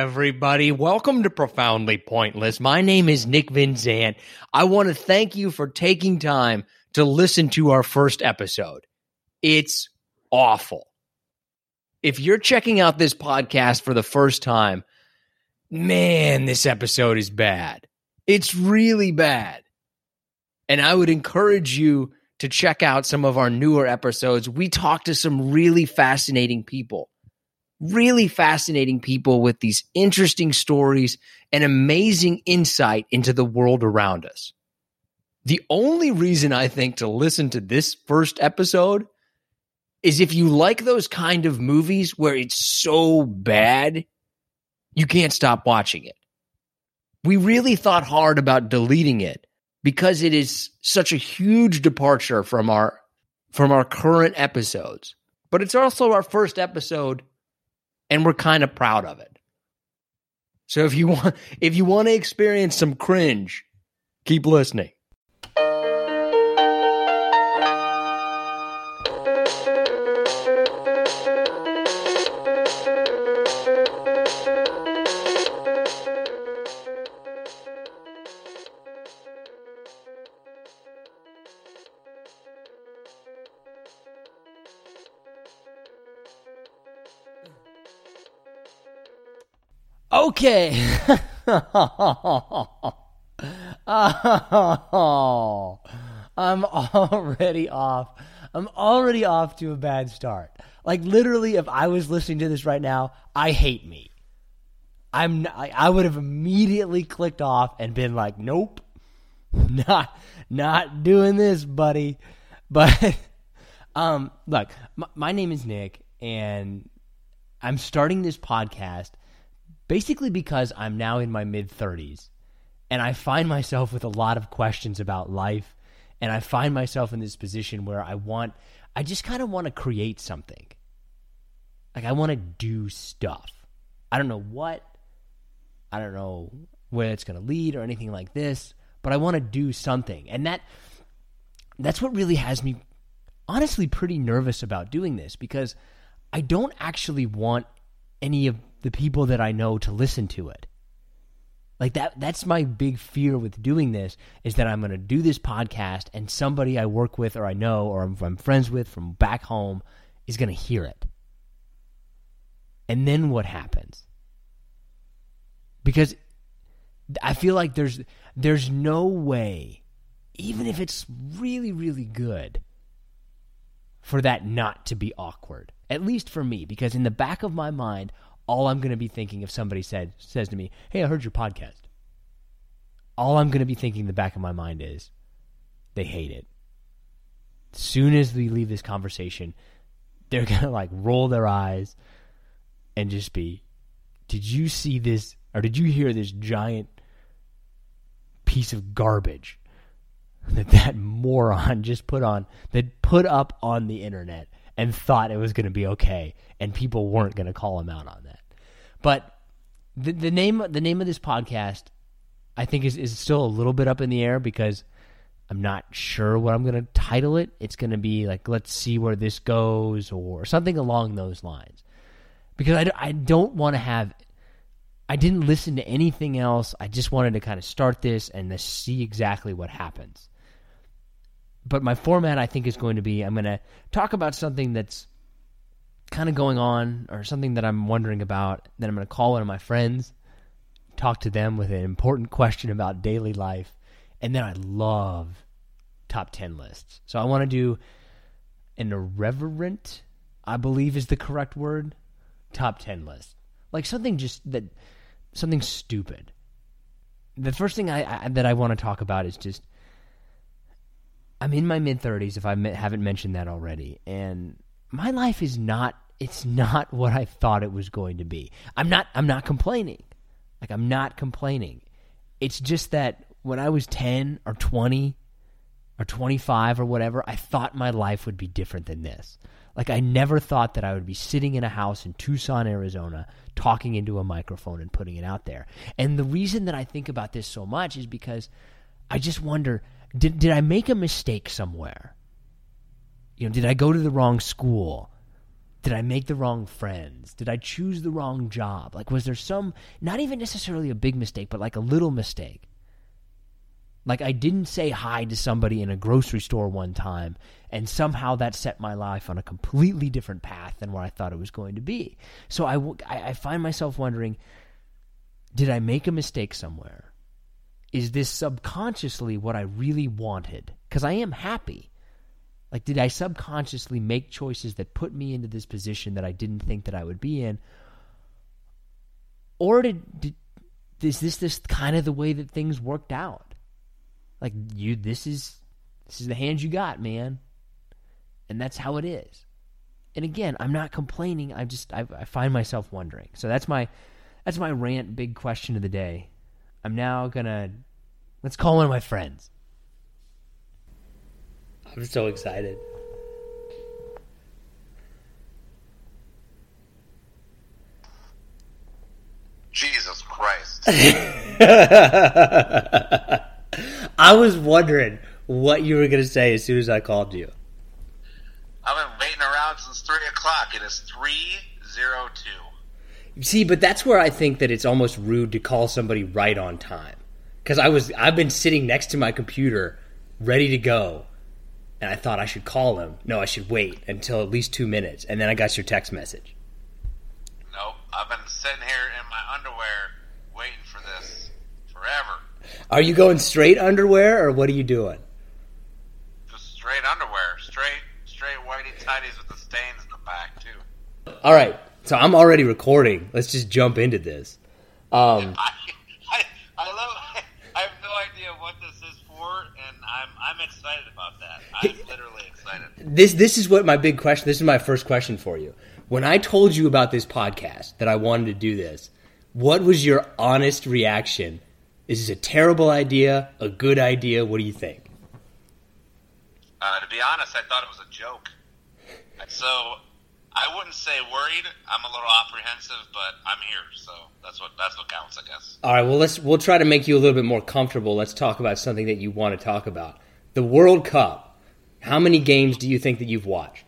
everybody. Welcome to Profoundly Pointless. My name is Nick Vinzant. I want to thank you for taking time to listen to our first episode. It's awful. If you're checking out this podcast for the first time, man, this episode is bad. It's really bad. And I would encourage you to check out some of our newer episodes. We talk to some really fascinating people really fascinating people with these interesting stories and amazing insight into the world around us. The only reason I think to listen to this first episode is if you like those kind of movies where it's so bad, you can't stop watching it. We really thought hard about deleting it because it is such a huge departure from our from our current episodes. But it's also our first episode and we're kind of proud of it. So if you want if you want to experience some cringe, keep listening. Okay. oh, I'm already off. I'm already off to a bad start. Like literally, if I was listening to this right now, I hate me. I'm. I would have immediately clicked off and been like, "Nope, not not doing this, buddy." But um, look, my, my name is Nick, and I'm starting this podcast basically because I'm now in my mid 30s and I find myself with a lot of questions about life and I find myself in this position where I want I just kind of want to create something. Like I want to do stuff. I don't know what I don't know where it's going to lead or anything like this, but I want to do something. And that that's what really has me honestly pretty nervous about doing this because I don't actually want any of the people that I know to listen to it. Like that that's my big fear with doing this is that I'm going to do this podcast and somebody I work with or I know or I'm, I'm friends with from back home is going to hear it. And then what happens? Because I feel like there's there's no way even if it's really really good for that not to be awkward. At least for me because in the back of my mind all I'm going to be thinking if somebody said says to me, "Hey, I heard your podcast." All I'm going to be thinking in the back of my mind is they hate it. Soon as we leave this conversation, they're going to like roll their eyes and just be, "Did you see this or did you hear this giant piece of garbage that that moron just put on that put up on the internet and thought it was going to be okay and people weren't going to call him out on that. But the, the name the name of this podcast, I think, is is still a little bit up in the air because I'm not sure what I'm going to title it. It's going to be like let's see where this goes or something along those lines. Because I, I don't want to have I didn't listen to anything else. I just wanted to kind of start this and see exactly what happens. But my format, I think, is going to be I'm going to talk about something that's kind of going on or something that I'm wondering about, then I'm going to call one of my friends, talk to them with an important question about daily life, and then I love top 10 lists. So I want to do an irreverent, I believe is the correct word, top 10 list. Like something just that something stupid. The first thing I, I that I want to talk about is just I'm in my mid 30s if I haven't mentioned that already and my life is not it's not what I thought it was going to be. I'm not I'm not complaining. Like I'm not complaining. It's just that when I was 10 or 20 or 25 or whatever, I thought my life would be different than this. Like I never thought that I would be sitting in a house in Tucson, Arizona, talking into a microphone and putting it out there. And the reason that I think about this so much is because I just wonder did did I make a mistake somewhere? You know, did I go to the wrong school? Did I make the wrong friends? Did I choose the wrong job? Like, was there some, not even necessarily a big mistake, but like a little mistake? Like, I didn't say hi to somebody in a grocery store one time, and somehow that set my life on a completely different path than what I thought it was going to be. So I, I find myself wondering did I make a mistake somewhere? Is this subconsciously what I really wanted? Because I am happy. Like, did I subconsciously make choices that put me into this position that I didn't think that I would be in? Or did, did is this this kind of the way that things worked out? Like you, this is this is the hand you got, man, and that's how it is. And again, I'm not complaining. I just I, I find myself wondering. So that's my that's my rant. Big question of the day. I'm now gonna let's call one of my friends. I'm so excited. Jesus Christ. I was wondering what you were going to say as soon as I called you. I've been waiting around since 3 o'clock. It is 302. See, but that's where I think that it's almost rude to call somebody right on time. Because I was, I've been sitting next to my computer, ready to go, and I thought I should call him. No, I should wait until at least two minutes, and then I got your text message. Nope, I've been sitting here in my underwear waiting for this forever. Are you going straight underwear, or what are you doing? Just straight underwear, straight, straight whitey tighties with the stains in the back too. All right, so I'm already recording. Let's just jump into this. Um, I, I, I love. I have no idea what this is for, and I'm I'm excited about that. I'm literally excited. This this is what my big question. This is my first question for you. When I told you about this podcast that I wanted to do this, what was your honest reaction? Is this a terrible idea? A good idea? What do you think? Uh, to be honest, I thought it was a joke. So I wouldn't say worried. I'm a little apprehensive, but I'm here, so that's what that's what counts, I guess. All right. Well, let's we'll try to make you a little bit more comfortable. Let's talk about something that you want to talk about. The World Cup. How many games do you think that you've watched?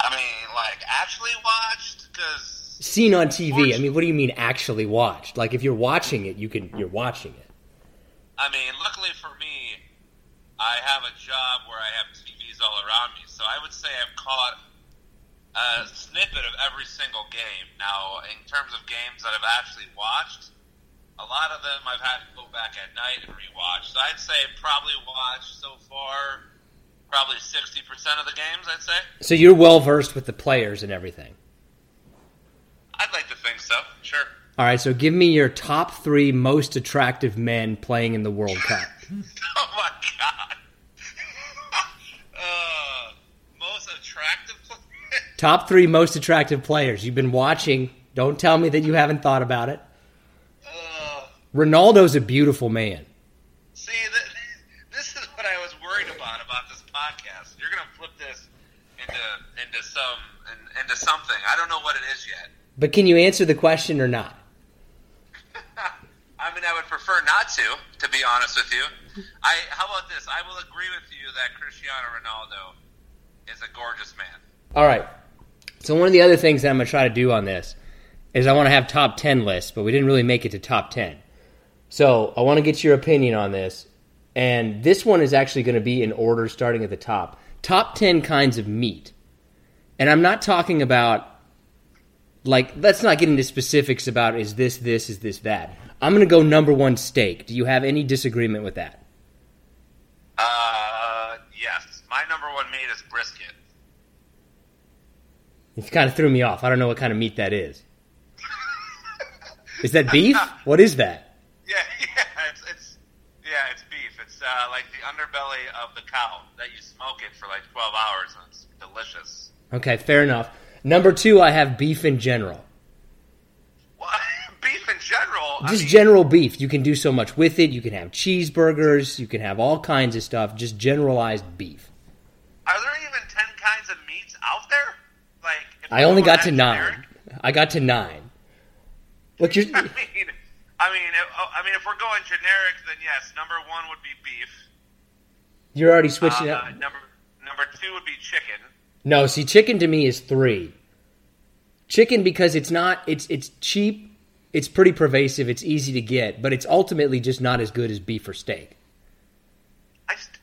I mean, like actually watched because Seen on TV. I mean, what do you mean actually watched? Like if you're watching it, you can you're watching it. I mean, luckily for me, I have a job where I have TVs all around me, so I would say I've caught a snippet of every single game. Now, in terms of games that I've actually watched, a lot of them I've had to go back at night and rewatch. So I'd say probably watched so far probably 60% of the games, I'd say. So you're well versed with the players and everything. I'd like to think so, sure. All right, so give me your top three most attractive men playing in the World Cup. oh my god. uh, most attractive top three most attractive players. You've been watching. Don't tell me that you haven't thought about it. Ronaldo's a beautiful man. see, th- this is what I was worried about about this podcast. You're gonna flip this into into some in- into something. I don't know what it is yet. But can you answer the question or not? I mean, I would prefer not to, to be honest with you. I how about this? I will agree with you that Cristiano Ronaldo is a gorgeous man. All right. So one of the other things that I'm going to try to do on this is I want to have top 10 lists, but we didn't really make it to top 10. So I want to get your opinion on this. And this one is actually going to be in order starting at the top. Top 10 kinds of meat. And I'm not talking about like let's not get into specifics about is this this is this that. I'm going to go number 1 steak. Do you have any disagreement with that? Uh, yes. My number one meat is brisket. It kind of threw me off. I don't know what kind of meat that is. Is that beef? What is that? Yeah, yeah, it's, it's yeah, it's beef. It's uh, like the underbelly of the cow that you smoke it for like twelve hours, and it's delicious. Okay, fair enough. Number 2, I have beef in general. What? beef in general. I Just mean, general beef. You can do so much with it. You can have cheeseburgers, you can have all kinds of stuff, just generalized beef. Are there even ten kinds of meats out there? Like, I only got to generic- 9. I got to 9. Look, you're I mean, I mean, if, oh, I mean, if we're going generic, then yes, number one would be beef. you're already switching Uh, up. number number two would be chicken. No, see, chicken to me is three. Chicken because it's not it's it's cheap, it's pretty pervasive, it's easy to get, but it's ultimately just not as good as beef or steak. I st-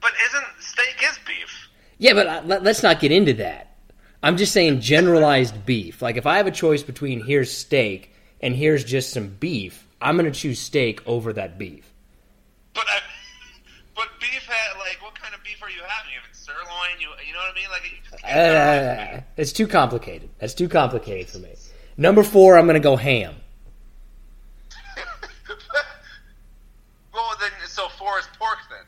but isn't steak is beef? Yeah, but uh, let, let's not get into that. I'm just saying generalized beef. Like if I have a choice between here's steak and here's just some beef, I'm going to choose steak over that beef. But I, but beef had like what kind of beef are you having? If it's sirloin, you you know what I mean? Like you just Uh, it's too complicated. That's too complicated for me. Number four, I'm going to go ham. well, then so four is pork then.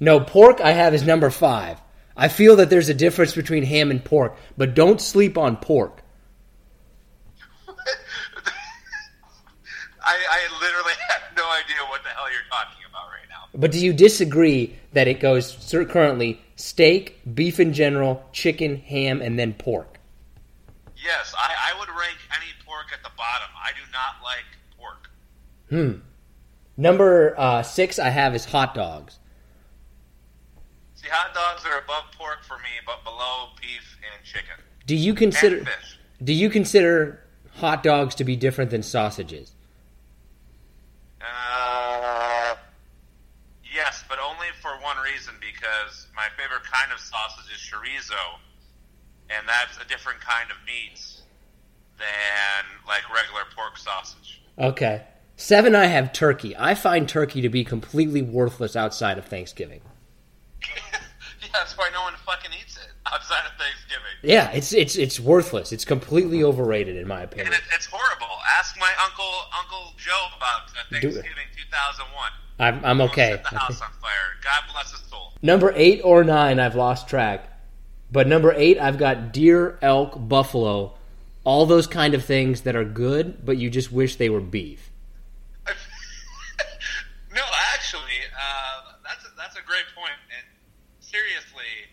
No, pork I have is number five. I feel that there's a difference between ham and pork, but don't sleep on pork. But do you disagree that it goes currently steak, beef in general, chicken, ham, and then pork? Yes, I, I would rank any pork at the bottom. I do not like pork. Hmm. Number uh, six I have is hot dogs. See, hot dogs are above pork for me, but below beef and chicken Do you consider do you consider hot dogs to be different than sausages? Uh, yes, but only for one reason because my favorite kind of sausage is chorizo, and that's a different kind of meat than like regular pork sausage. Okay. Seven I have turkey. I find turkey to be completely worthless outside of Thanksgiving. yeah, that's why no one fucking eats it outside of Thanksgiving. Yeah, it's it's it's worthless. It's completely overrated in my And opinion. it, it's horrible. Ask my uncle, Uncle Joe, about Thanksgiving 2001. I'm I'm okay. Set the house on fire. God bless his soul. Number eight or nine, I've lost track. But number eight, I've got deer, elk, buffalo, all those kind of things that are good, but you just wish they were beef. no, actually, uh, that's a, that's a great point. And seriously,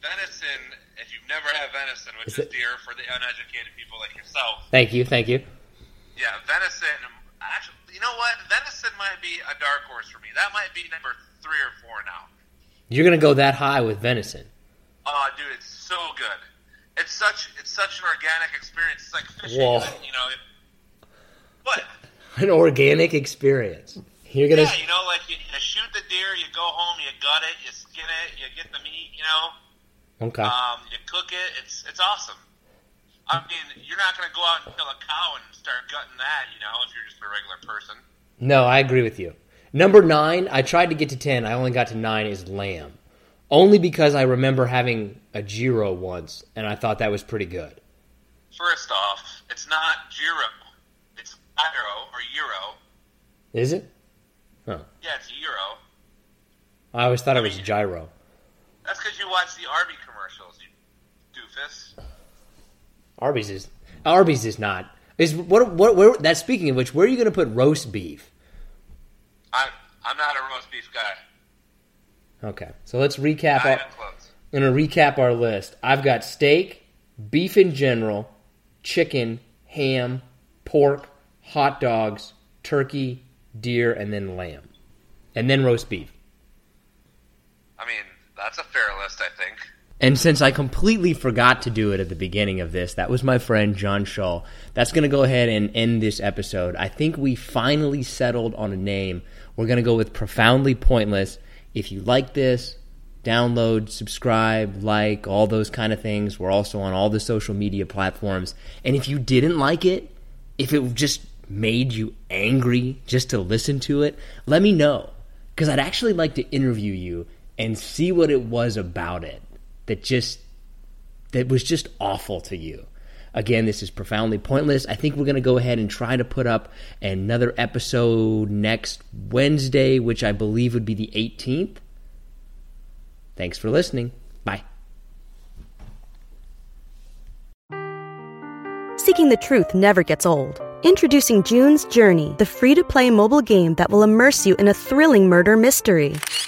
venison. If you've never had venison, which Is is, it- deer for the uneducated people like yourself, Thank you, thank you. yeah, venison. Actually, you know what? Venison might be a dark horse for me. That might be number three or four now. You're gonna go that high with venison. Oh, dude, it's so good. It's such it's such an organic experience. It's like fishing. Whoa. You know, it, what? An organic experience. You're gonna. Yeah, you know, like you, you shoot the deer, you go home, you gut it, you skin it, you get the meat. You know, Okay. um, you cook it. It's it's awesome. I mean, you're not going to go out and kill a cow and start gutting that. You know, if you're just a regular person. No, I agree with you. Number nine, I tried to get to ten. I only got to nine. Is lamb, only because I remember having a gyro once, and I thought that was pretty good. First off, it's not gyro. It's gyro or euro. Is it? Oh, Yeah, it's euro. I always thought it was gyro. That's because you watch the Arby Arby's is Arby's is not. Is what what where that speaking of which, where are you going to put roast beef? I'm I'm not a roast beef guy. Okay, so let's recap. Our. I'm going to recap our list. I've got steak, beef in general, chicken, ham, pork, hot dogs, turkey, deer, and then lamb, and then roast beef. I mean, that's a fair list. And since I completely forgot to do it at the beginning of this, that was my friend John Shaw. That's going to go ahead and end this episode. I think we finally settled on a name. We're going to go with Profoundly Pointless. If you like this, download, subscribe, like, all those kind of things. We're also on all the social media platforms. And if you didn't like it, if it just made you angry just to listen to it, let me know. Because I'd actually like to interview you and see what it was about it that just that was just awful to you. Again, this is profoundly pointless. I think we're going to go ahead and try to put up another episode next Wednesday, which I believe would be the 18th. Thanks for listening. Bye. Seeking the truth never gets old. Introducing June's Journey, the free to play mobile game that will immerse you in a thrilling murder mystery.